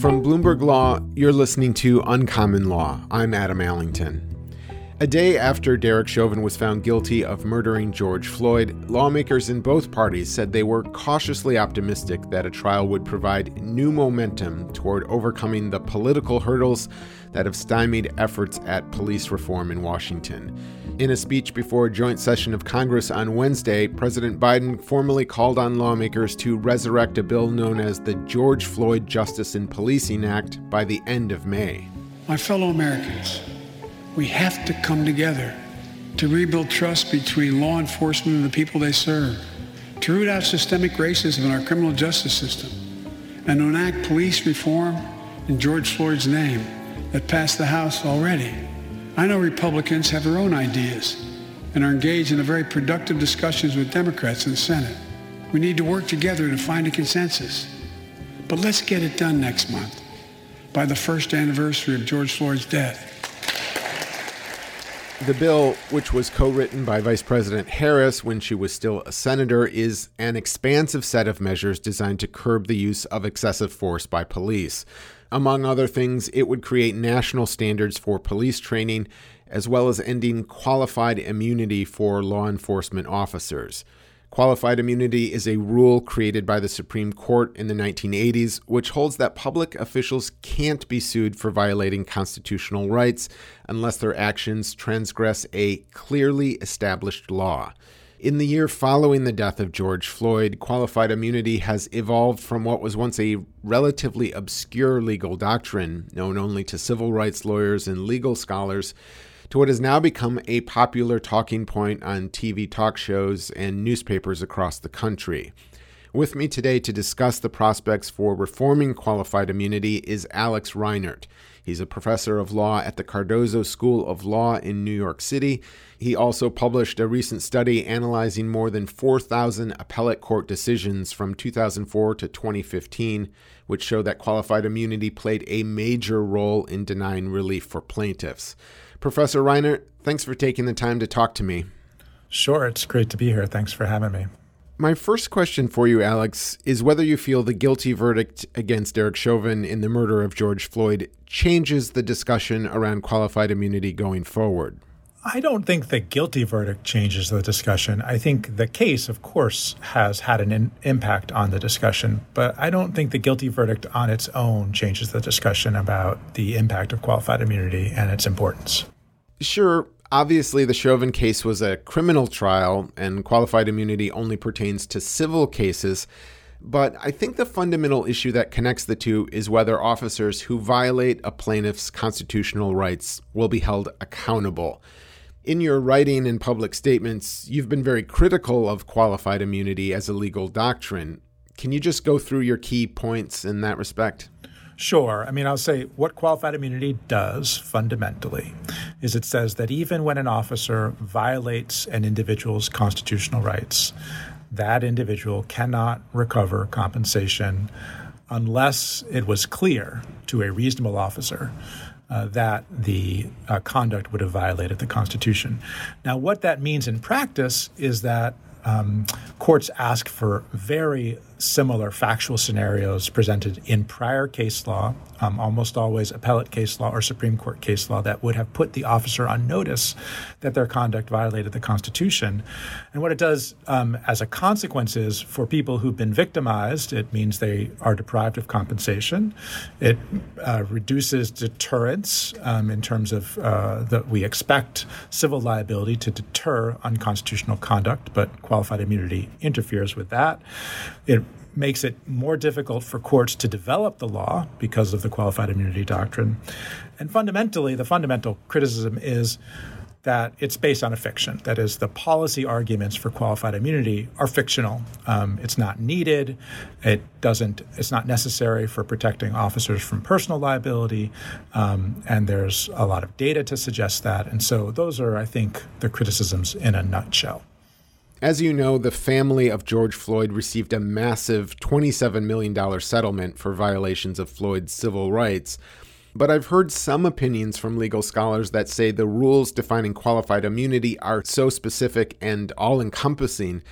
From Bloomberg Law, you're listening to Uncommon Law. I'm Adam Allington. A day after Derek Chauvin was found guilty of murdering George Floyd, lawmakers in both parties said they were cautiously optimistic that a trial would provide new momentum toward overcoming the political hurdles that have stymied efforts at police reform in Washington. In a speech before a joint session of Congress on Wednesday, President Biden formally called on lawmakers to resurrect a bill known as the George Floyd Justice in Policing Act by the end of May. My fellow Americans, we have to come together to rebuild trust between law enforcement and the people they serve, to root out systemic racism in our criminal justice system, and to enact police reform in George Floyd's name that passed the House already. I know Republicans have their own ideas and are engaged in very productive discussions with Democrats in the Senate. We need to work together to find a consensus. But let's get it done next month by the first anniversary of George Floyd's death. The bill, which was co written by Vice President Harris when she was still a senator, is an expansive set of measures designed to curb the use of excessive force by police. Among other things, it would create national standards for police training, as well as ending qualified immunity for law enforcement officers. Qualified immunity is a rule created by the Supreme Court in the 1980s, which holds that public officials can't be sued for violating constitutional rights unless their actions transgress a clearly established law. In the year following the death of George Floyd, qualified immunity has evolved from what was once a relatively obscure legal doctrine, known only to civil rights lawyers and legal scholars, to what has now become a popular talking point on TV talk shows and newspapers across the country. With me today to discuss the prospects for reforming qualified immunity is Alex Reinert. He's a professor of law at the Cardozo School of Law in New York City. He also published a recent study analyzing more than 4,000 appellate court decisions from 2004 to 2015, which show that qualified immunity played a major role in denying relief for plaintiffs. Professor Reinert, thanks for taking the time to talk to me. Sure, it's great to be here. Thanks for having me. My first question for you, Alex, is whether you feel the guilty verdict against Derek Chauvin in the murder of George Floyd changes the discussion around qualified immunity going forward. I don't think the guilty verdict changes the discussion. I think the case, of course, has had an in- impact on the discussion, but I don't think the guilty verdict on its own changes the discussion about the impact of qualified immunity and its importance. Sure, obviously the Chauvin case was a criminal trial, and qualified immunity only pertains to civil cases. But I think the fundamental issue that connects the two is whether officers who violate a plaintiff's constitutional rights will be held accountable. In your writing and public statements, you've been very critical of qualified immunity as a legal doctrine. Can you just go through your key points in that respect? Sure. I mean, I'll say what qualified immunity does fundamentally is it says that even when an officer violates an individual's constitutional rights, that individual cannot recover compensation unless it was clear to a reasonable officer uh, that the uh, conduct would have violated the Constitution. Now, what that means in practice is that um, courts ask for very similar factual scenarios presented in prior case law, um, almost always appellate case law or Supreme Court case law, that would have put the officer on notice that their conduct violated the Constitution. And what it does um, as a consequence is for people who've been victimized, it means they are deprived of compensation. It uh, reduces deterrence um, in terms of uh, that we expect civil liability to deter unconstitutional conduct, but qualified immunity interferes with that. It makes it more difficult for courts to develop the law because of the qualified immunity doctrine. And fundamentally, the fundamental criticism is that it's based on a fiction. That is, the policy arguments for qualified immunity are fictional. Um, it's not needed. It doesn't. It's not necessary for protecting officers from personal liability. Um, and there's a lot of data to suggest that. And so, those are, I think, the criticisms in a nutshell. As you know, the family of George Floyd received a massive $27 million settlement for violations of Floyd's civil rights. But I've heard some opinions from legal scholars that say the rules defining qualified immunity are so specific and all encompassing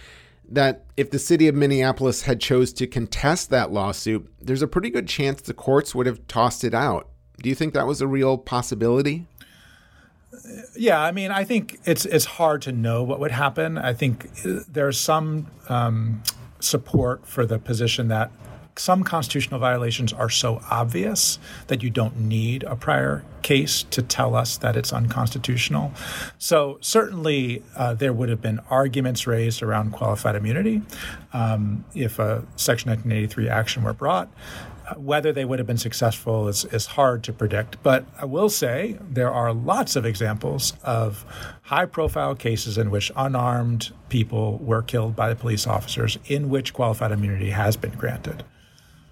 that if the city of Minneapolis had chose to contest that lawsuit, there's a pretty good chance the courts would have tossed it out. Do you think that was a real possibility? Yeah, I mean, I think it's it's hard to know what would happen. I think there's some um, support for the position that some constitutional violations are so obvious that you don't need a prior case to tell us that it's unconstitutional. So, certainly, uh, there would have been arguments raised around qualified immunity um, if a Section 1983 action were brought. Whether they would have been successful is, is hard to predict. But I will say there are lots of examples of high profile cases in which unarmed people were killed by police officers, in which qualified immunity has been granted.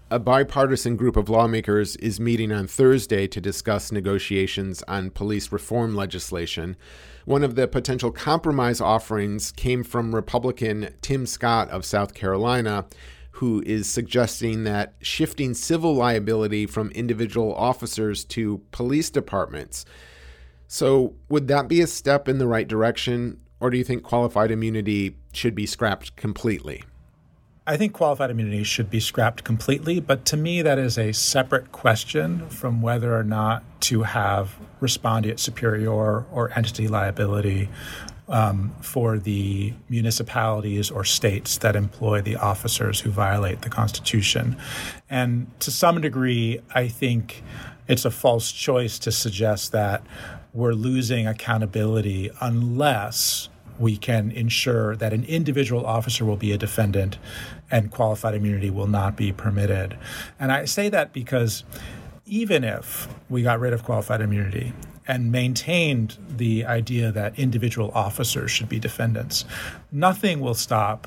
A bipartisan group of lawmakers is meeting on Thursday to discuss negotiations on police reform legislation. One of the potential compromise offerings came from Republican Tim Scott of South Carolina, who is suggesting that shifting civil liability from individual officers to police departments. So, would that be a step in the right direction, or do you think qualified immunity should be scrapped completely? I think qualified immunity should be scrapped completely, but to me, that is a separate question from whether or not to have respondeat superior or entity liability um, for the municipalities or states that employ the officers who violate the Constitution. And to some degree, I think it's a false choice to suggest that we're losing accountability unless we can ensure that an individual officer will be a defendant and qualified immunity will not be permitted. And I say that because even if we got rid of qualified immunity and maintained the idea that individual officers should be defendants. Nothing will stop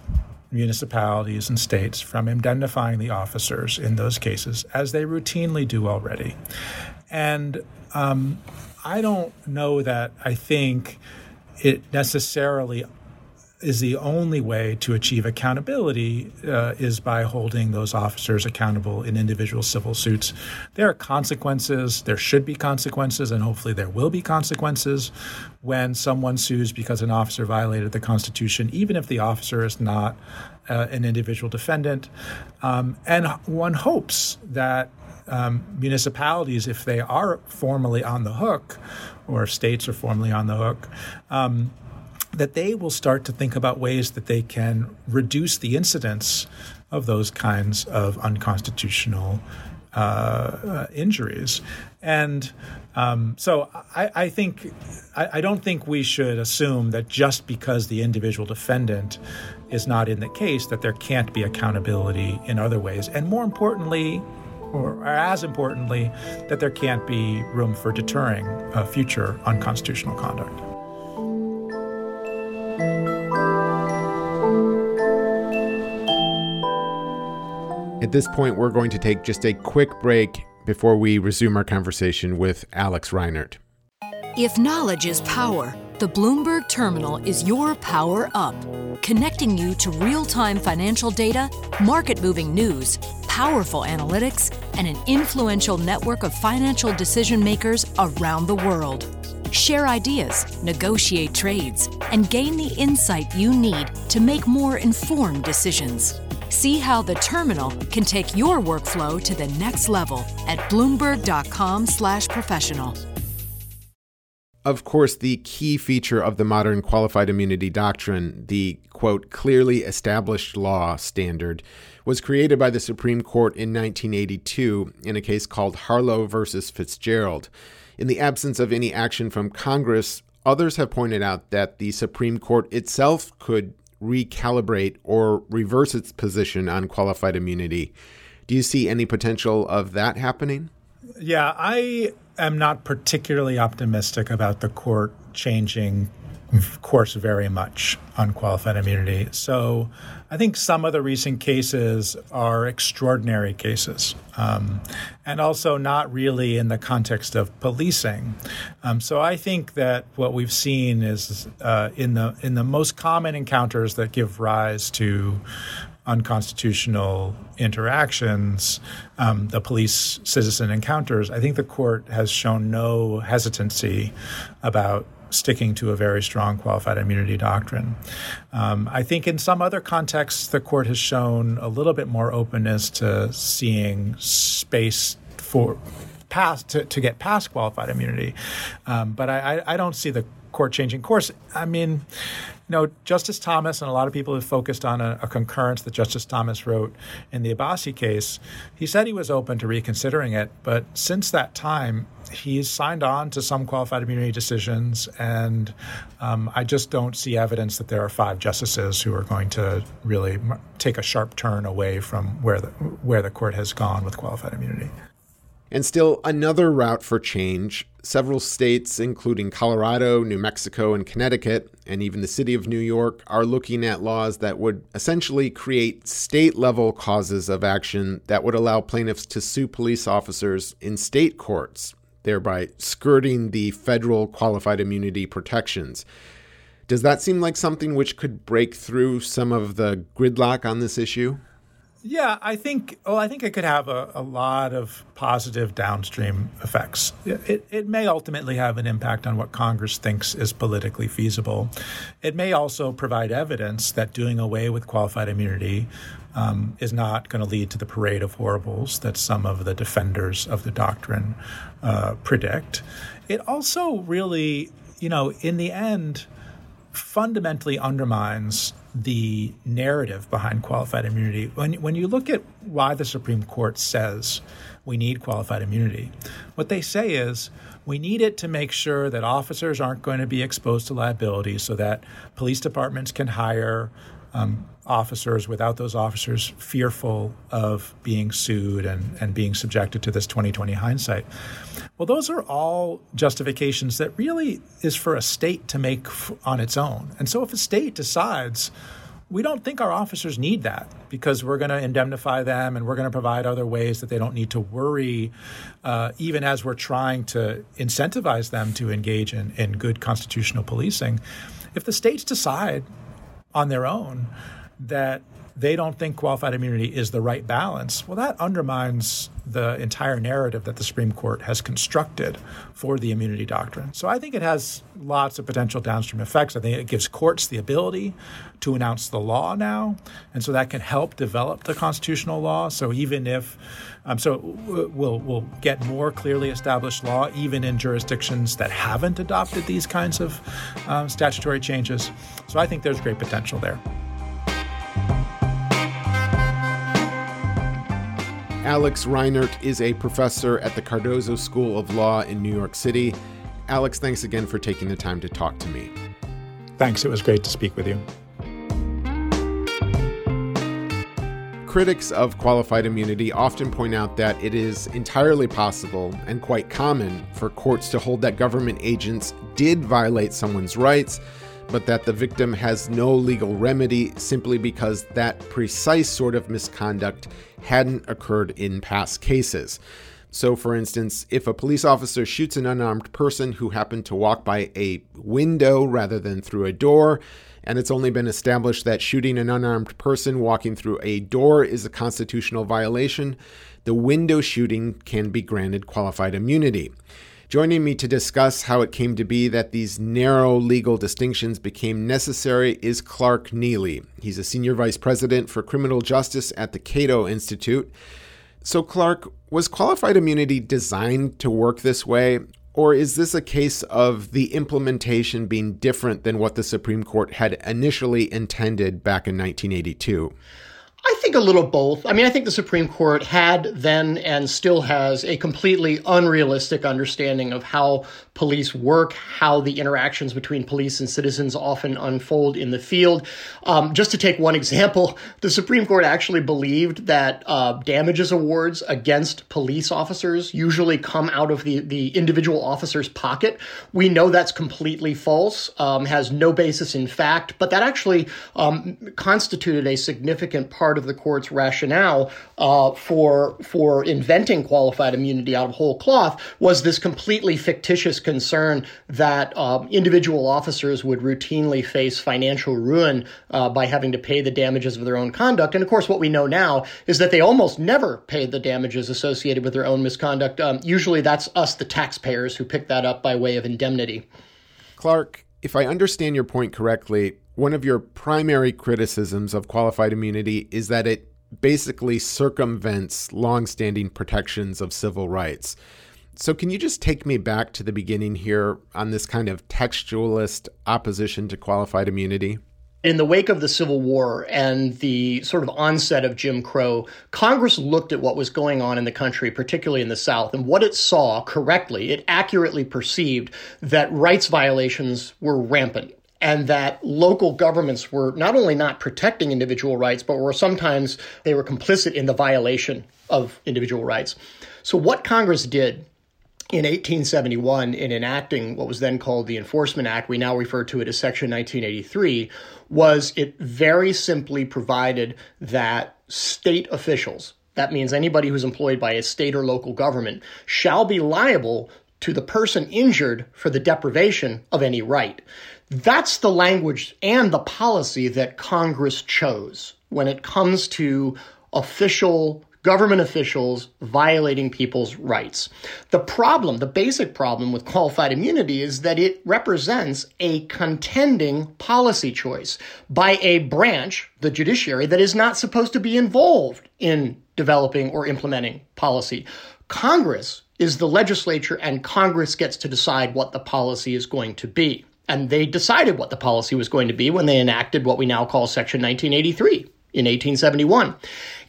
municipalities and states from indemnifying the officers in those cases, as they routinely do already. And um, I don't know that I think it necessarily is the only way to achieve accountability uh, is by holding those officers accountable in individual civil suits. There are consequences. There should be consequences, and hopefully there will be consequences when someone sues because an officer violated the Constitution, even if the officer is not uh, an individual defendant. Um, and one hopes that um, municipalities, if they are formally on the hook, or states are formally on the hook, um, that they will start to think about ways that they can reduce the incidence of those kinds of unconstitutional uh, injuries. And um, so I, I think I, I, don't think we should assume that just because the individual defendant is not in the case that there can't be accountability in other ways. And more importantly, or as importantly, that there can't be room for deterring uh, future unconstitutional conduct. At this point, we're going to take just a quick break before we resume our conversation with Alex Reinert. If knowledge is power, the Bloomberg Terminal is your power up, connecting you to real time financial data, market moving news, powerful analytics, and an influential network of financial decision makers around the world. Share ideas, negotiate trades, and gain the insight you need to make more informed decisions. See how the terminal can take your workflow to the next level at bloomberg.com/professional. Of course, the key feature of the modern qualified immunity doctrine, the quote clearly established law standard, was created by the Supreme Court in 1982 in a case called Harlow versus Fitzgerald. In the absence of any action from Congress, others have pointed out that the Supreme Court itself could recalibrate or reverse its position on qualified immunity. Do you see any potential of that happening? Yeah, I am not particularly optimistic about the court changing course very much on qualified immunity. So I think some of the recent cases are extraordinary cases um, and also not really in the context of policing. Um, so I think that what we've seen is uh, in the in the most common encounters that give rise to unconstitutional interactions, um, the police citizen encounters, I think the court has shown no hesitancy about sticking to a very strong qualified immunity doctrine. Um, I think in some other contexts, the court has shown a little bit more openness to seeing space for past to, to get past qualified immunity. Um, but I, I, I don't see the court changing course. I mean, you know, Justice Thomas and a lot of people have focused on a, a, concurrence that Justice Thomas wrote in the Abbasi case. He said he was open to reconsidering it, but since that time, he's signed on to some qualified immunity decisions, and um, I just don't see evidence that there are five justices who are going to really take a sharp turn away from where the where the court has gone with qualified immunity. And still another route for change. Several states, including Colorado, New Mexico, and Connecticut, and even the city of New York, are looking at laws that would essentially create state level causes of action that would allow plaintiffs to sue police officers in state courts, thereby skirting the federal qualified immunity protections. Does that seem like something which could break through some of the gridlock on this issue? Yeah, I think. Well, I think it could have a, a lot of positive downstream effects. It, it may ultimately have an impact on what Congress thinks is politically feasible. It may also provide evidence that doing away with qualified immunity um, is not going to lead to the parade of horribles that some of the defenders of the doctrine uh, predict. It also really, you know, in the end, fundamentally undermines the narrative behind qualified immunity. When, when you look at why the Supreme Court says we need qualified immunity, what they say is we need it to make sure that officers aren't going to be exposed to liability so that police departments can hire um, officers without those officers fearful of being sued and, and being subjected to this 2020 hindsight. Well, those are all justifications that really is for a state to make on its own. And so if a state decides, we don't think our officers need that because we're going to indemnify them and we're going to provide other ways that they don't need to worry, uh, even as we're trying to incentivize them to engage in, in good constitutional policing. If the states decide on their own that they don't think qualified immunity is the right balance, well, that undermines the entire narrative that the Supreme Court has constructed for the immunity doctrine. So I think it has lots of potential downstream effects. I think it gives courts the ability to announce the law now, and so that can help develop the constitutional law. So even if, um, so we'll we'll get more clearly established law even in jurisdictions that haven't adopted these kinds of um, statutory changes. So I think there's great potential there. Alex Reinert is a professor at the Cardozo School of Law in New York City. Alex, thanks again for taking the time to talk to me. Thanks. It was great to speak with you. Critics of qualified immunity often point out that it is entirely possible and quite common for courts to hold that government agents did violate someone's rights but that the victim has no legal remedy simply because that precise sort of misconduct hadn't occurred in past cases. So, for instance, if a police officer shoots an unarmed person who happened to walk by a window rather than through a door, and it's only been established that shooting an unarmed person walking through a door is a constitutional violation, the window shooting can be granted qualified immunity. Joining me to discuss how it came to be that these narrow legal distinctions became necessary is Clark Neily. He's a senior vice president for criminal justice at the Cato Institute. So, Clark, was qualified immunity designed to work this way? Or is this a case of the implementation being different than what the Supreme Court had initially intended back in 1982? I think a little both. I mean, I think the Supreme Court had then and still has a completely unrealistic understanding of how police work, how the interactions between police and citizens often unfold in the field. Um, just to take one example, the Supreme Court actually believed that uh, damages awards against police officers usually come out of the, the individual officer's pocket. We know that's completely false, um, has no basis in fact, but that actually um, constituted a significant part of the court's rationale uh, for for inventing qualified immunity out of whole cloth was this completely fictitious concern that uh, individual officers would routinely face financial ruin uh, by having to pay the damages of their own conduct. And of course, what we know now is that they almost never pay the damages associated with their own misconduct. Um, usually, that's us, the taxpayers, who pick that up by way of indemnity. Clark, if I understand your point correctly, one of your primary criticisms of qualified immunity is that it basically circumvents longstanding protections of civil rights. So, can you just take me back to the beginning here on this kind of textualist opposition to qualified immunity? In the wake of the Civil War and the sort of onset of Jim Crow, Congress looked at what was going on in the country, particularly in the South, and what it saw correctly, it accurately perceived that rights violations were rampant and that local governments were not only not protecting individual rights, but were sometimes they were complicit in the violation of individual rights. So what Congress did in 1871 in enacting what was then called the Enforcement Act, we now refer to it as Section 1983, was it very simply provided that state officials, that means anybody who's employed by a state or local government, shall be liable to the person injured for the deprivation of any right. That's the language and the policy that Congress chose when it comes to official government officials violating people's rights. The problem, the basic problem with qualified immunity is that it represents a contending policy choice by a branch, the judiciary, that is not supposed to be involved in developing or implementing policy. Congress is the legislature, and Congress gets to decide what the policy is going to be. And they decided what the policy was going to be when they enacted what we now call Section 1983 in 1871.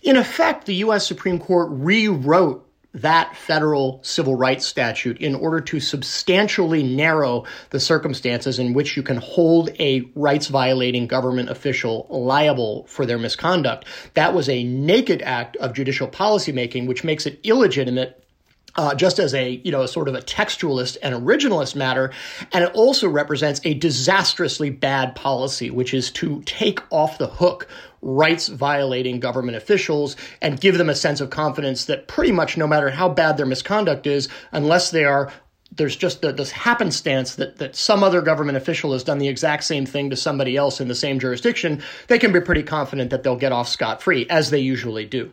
In effect, the U.S. Supreme Court rewrote that federal civil rights statute in order to substantially narrow the circumstances in which you can hold a rights violating government official liable for their misconduct. That was a naked act of judicial policymaking, which makes it illegitimate uh, just as a you know a sort of a textualist and originalist matter, and it also represents a disastrously bad policy, which is to take off the hook rights violating government officials and give them a sense of confidence that pretty much no matter how bad their misconduct is, unless they are there's just the, this happenstance that, that some other government official has done the exact same thing to somebody else in the same jurisdiction, they can be pretty confident that they'll get off scot free, as they usually do.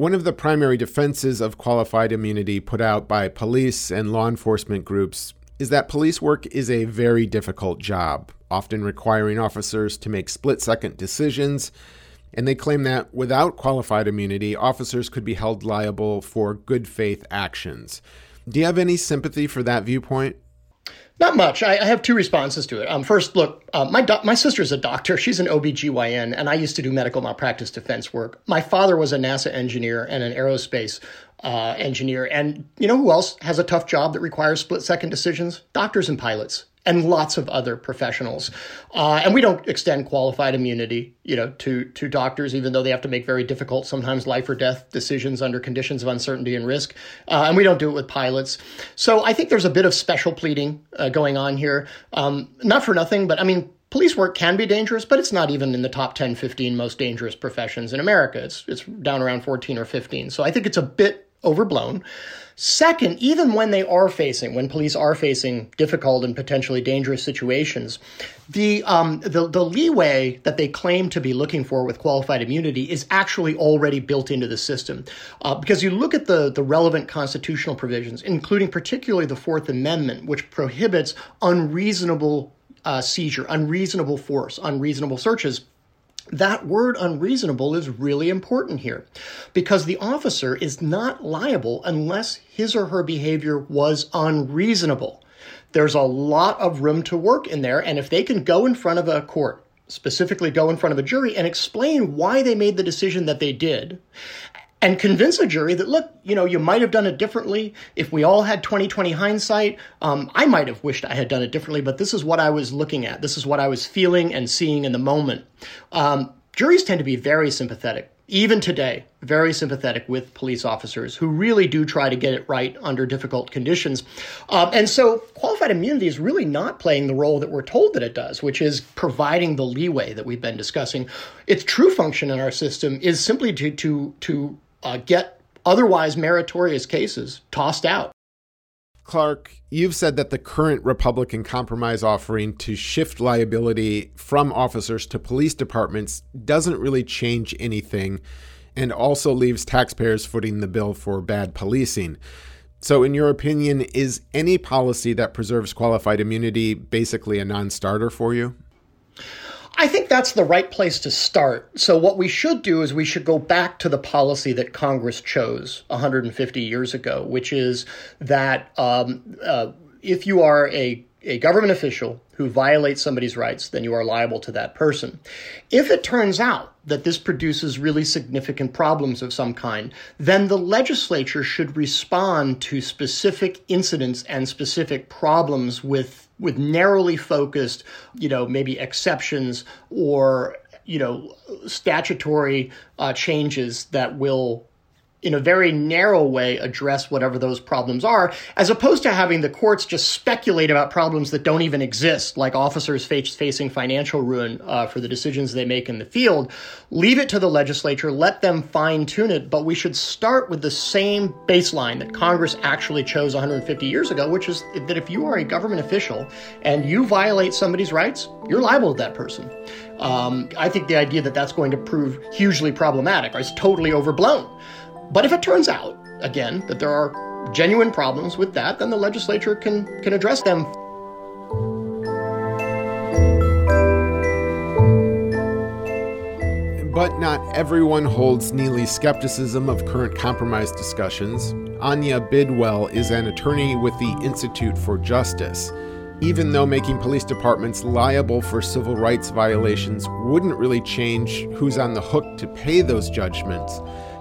One of the primary defenses of qualified immunity put out by police and law enforcement groups is that police work is a very difficult job, often requiring officers to make split second decisions. And they claim that without qualified immunity, officers could be held liable for good faith actions. Do you have any sympathy for that viewpoint? Not much. I, I, have two responses to it. Um, first, look, uh, my do- my sister's a doctor. She's an OBGYN, and I used to do medical malpractice defense work. My father was a NASA engineer and an aerospace uh, engineer. And you know who else has a tough job that requires split second decisions? Doctors and pilots and lots of other professionals. Uh, and we don't extend qualified immunity, you know, to to doctors, even though they have to make very difficult, sometimes life or death decisions under conditions of uncertainty and risk. Uh, and we don't do it with pilots. So I think there's a bit of special pleading uh, going on here. Um, not for nothing, but I mean, police work can be dangerous, but it's not even in the top 10, 15 most dangerous professions in America. It's it's down around 14 or 15. So I think it's a bit overblown. Second, even when they are facing, when police are facing difficult and potentially dangerous situations, the, um, the, the leeway that they claim to be looking for with qualified immunity is actually already built into the system. Uh, because you look at the, the relevant constitutional provisions, including particularly the Fourth Amendment, which prohibits unreasonable uh, seizure, unreasonable force, unreasonable searches that word unreasonable is really important here because the officer is not liable unless his or her behavior was unreasonable. There's a lot of room to work in there, and if they can go in front of a court, specifically go in front of a jury and explain why they made the decision that they did, and convince a jury that look you know you might have done it differently if we all had 2020 hindsight. Um, i might have wished i had done it differently but this is what i was looking at. This is what i was feeling and seeing in the moment. Um, juries tend to be very sympathetic even today very sympathetic with police officers who really do try to get it right under difficult conditions. Um, and so qualified immunity is really not playing the role that we're told that it does which is providing the leeway that we've been discussing. Its true function in our system is simply to to to uh, get otherwise meritorious cases tossed out. Clark, you've said that the current Republican compromise offering to shift liability from officers to police departments doesn't really change anything and also leaves taxpayers footing the bill for bad policing. So, in your opinion, is any policy that preserves qualified immunity basically a non starter for you? I think that's the right place to start. So, what we should do is we should go back to the policy that Congress chose 150 years ago, which is that um, uh, if you are a a government official who violates somebody's rights, then you are liable to that person. If it turns out that this produces really significant problems of some kind, then the legislature should respond to specific incidents and specific problems with with narrowly focused, you know, maybe exceptions or you know statutory uh, changes that will in a very narrow way address whatever those problems are, as opposed to having the courts just speculate about problems that don't even exist, like officers face, facing financial ruin uh, for the decisions they make in the field. Leave it to the legislature, let them fine tune it, but we should start with the same baseline that Congress actually chose 150 years ago, which is that if you are a government official and you violate somebody's rights, you're liable to that person. Um, I think the idea that that's going to prove hugely problematic is totally overblown. But if it turns out, again, that there are genuine problems with that, then the legislature can, can address them. But not everyone holds Neily's skepticism of current compromise discussions. Anya Bidwell is an attorney with the Institute for Justice. Even though making police departments liable for civil rights violations wouldn't really change who's on the hook to pay those judgments,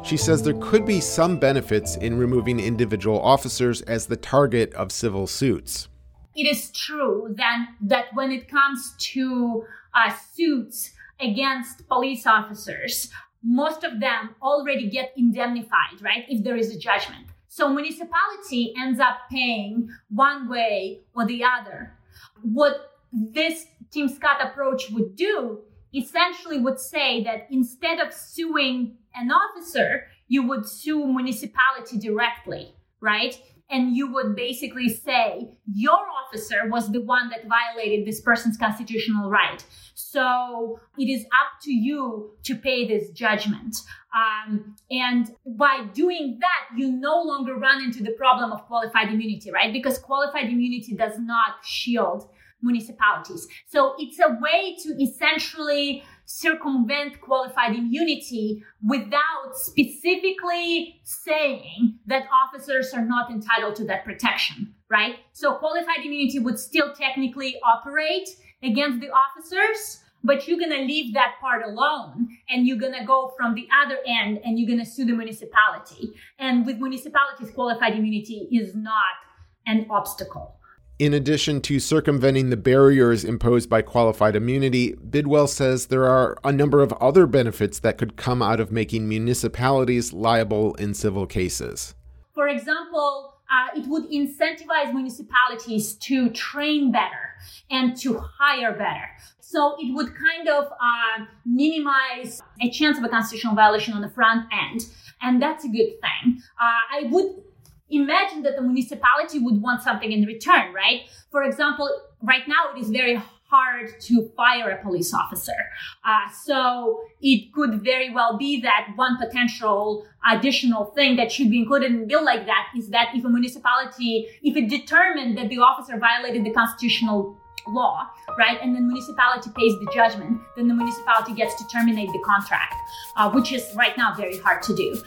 she says there could be some benefits in removing individual officers as the target of civil suits. It is true then that when it comes to uh, suits against police officers, most of them already get indemnified, right? If there is a judgment. So municipality ends up paying one way or the other. What this Tim Scott approach would do essentially would say that instead of suing an officer, you would sue municipality directly, right? And you would basically say your officer was the one that violated this person's constitutional right. So it is up to you to pay this judgment. Um, and by doing that, you no longer run into the problem of qualified immunity, right? Because qualified immunity does not shield municipalities. So it's a way to essentially circumvent qualified immunity without specifically saying that officers are not entitled to that protection, right? So qualified immunity would still technically operate against the officers, but you're going to leave that part alone and you're going to go from the other end and you're going to sue the municipality. And with municipalities, qualified immunity is not an obstacle. In addition to circumventing the barriers imposed by qualified immunity, Bidwell says there are a number of other benefits that could come out of making municipalities liable in civil cases. For example, uh, it would incentivize municipalities to train better and to hire better. So it would kind of uh, minimize a chance of a constitutional violation on the front end. And that's a good thing. Uh, I would imagine that the municipality would want something in return, right? For example, right now it is very hard to fire a police officer. Uh, so it could very well be that one potential additional thing that should be included in a bill like that is that if a municipality, if it determined that the officer violated the constitutional law, right, and the municipality pays the judgment, then the municipality gets to terminate the contract, uh, which is right now very hard to do.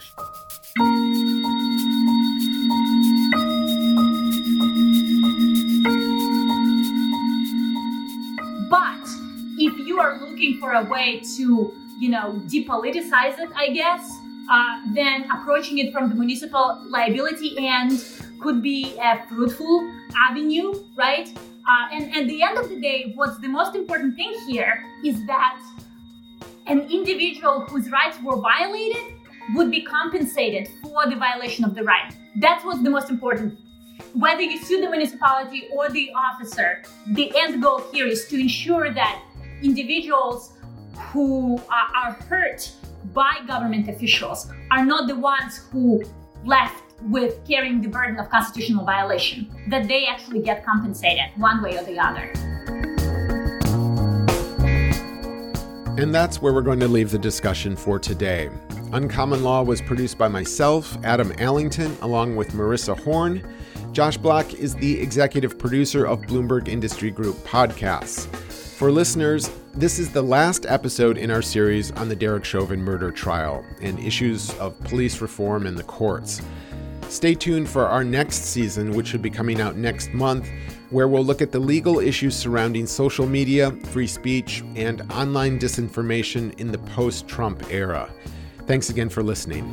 For a way to, you know, depoliticize it, I guess, uh, then approaching it from the municipal liability end could be a fruitful avenue, right? Uh, and at the end of the day, what's the most important thing here is that an individual whose rights were violated would be compensated for the violation of the right. That's what's the most important. Whether you sue the municipality or the officer, the end goal here is to ensure that individuals who are, are hurt by government officials are not the ones who left with carrying the burden of constitutional violation, that they actually get compensated one way or the other. And that's where we're going to leave the discussion for today. Uncommon Law was produced by myself, Adam Allington, along with Marissa Horn. Josh Black is the executive producer of Bloomberg Industry Group podcasts. For listeners, this is the last episode in our series on the Derek Chauvin murder trial and issues of police reform in the courts. Stay tuned for our next season, which should be coming out next month, where we'll look at the legal issues surrounding social media, free speech, and online disinformation in the post Trump era. Thanks again for listening.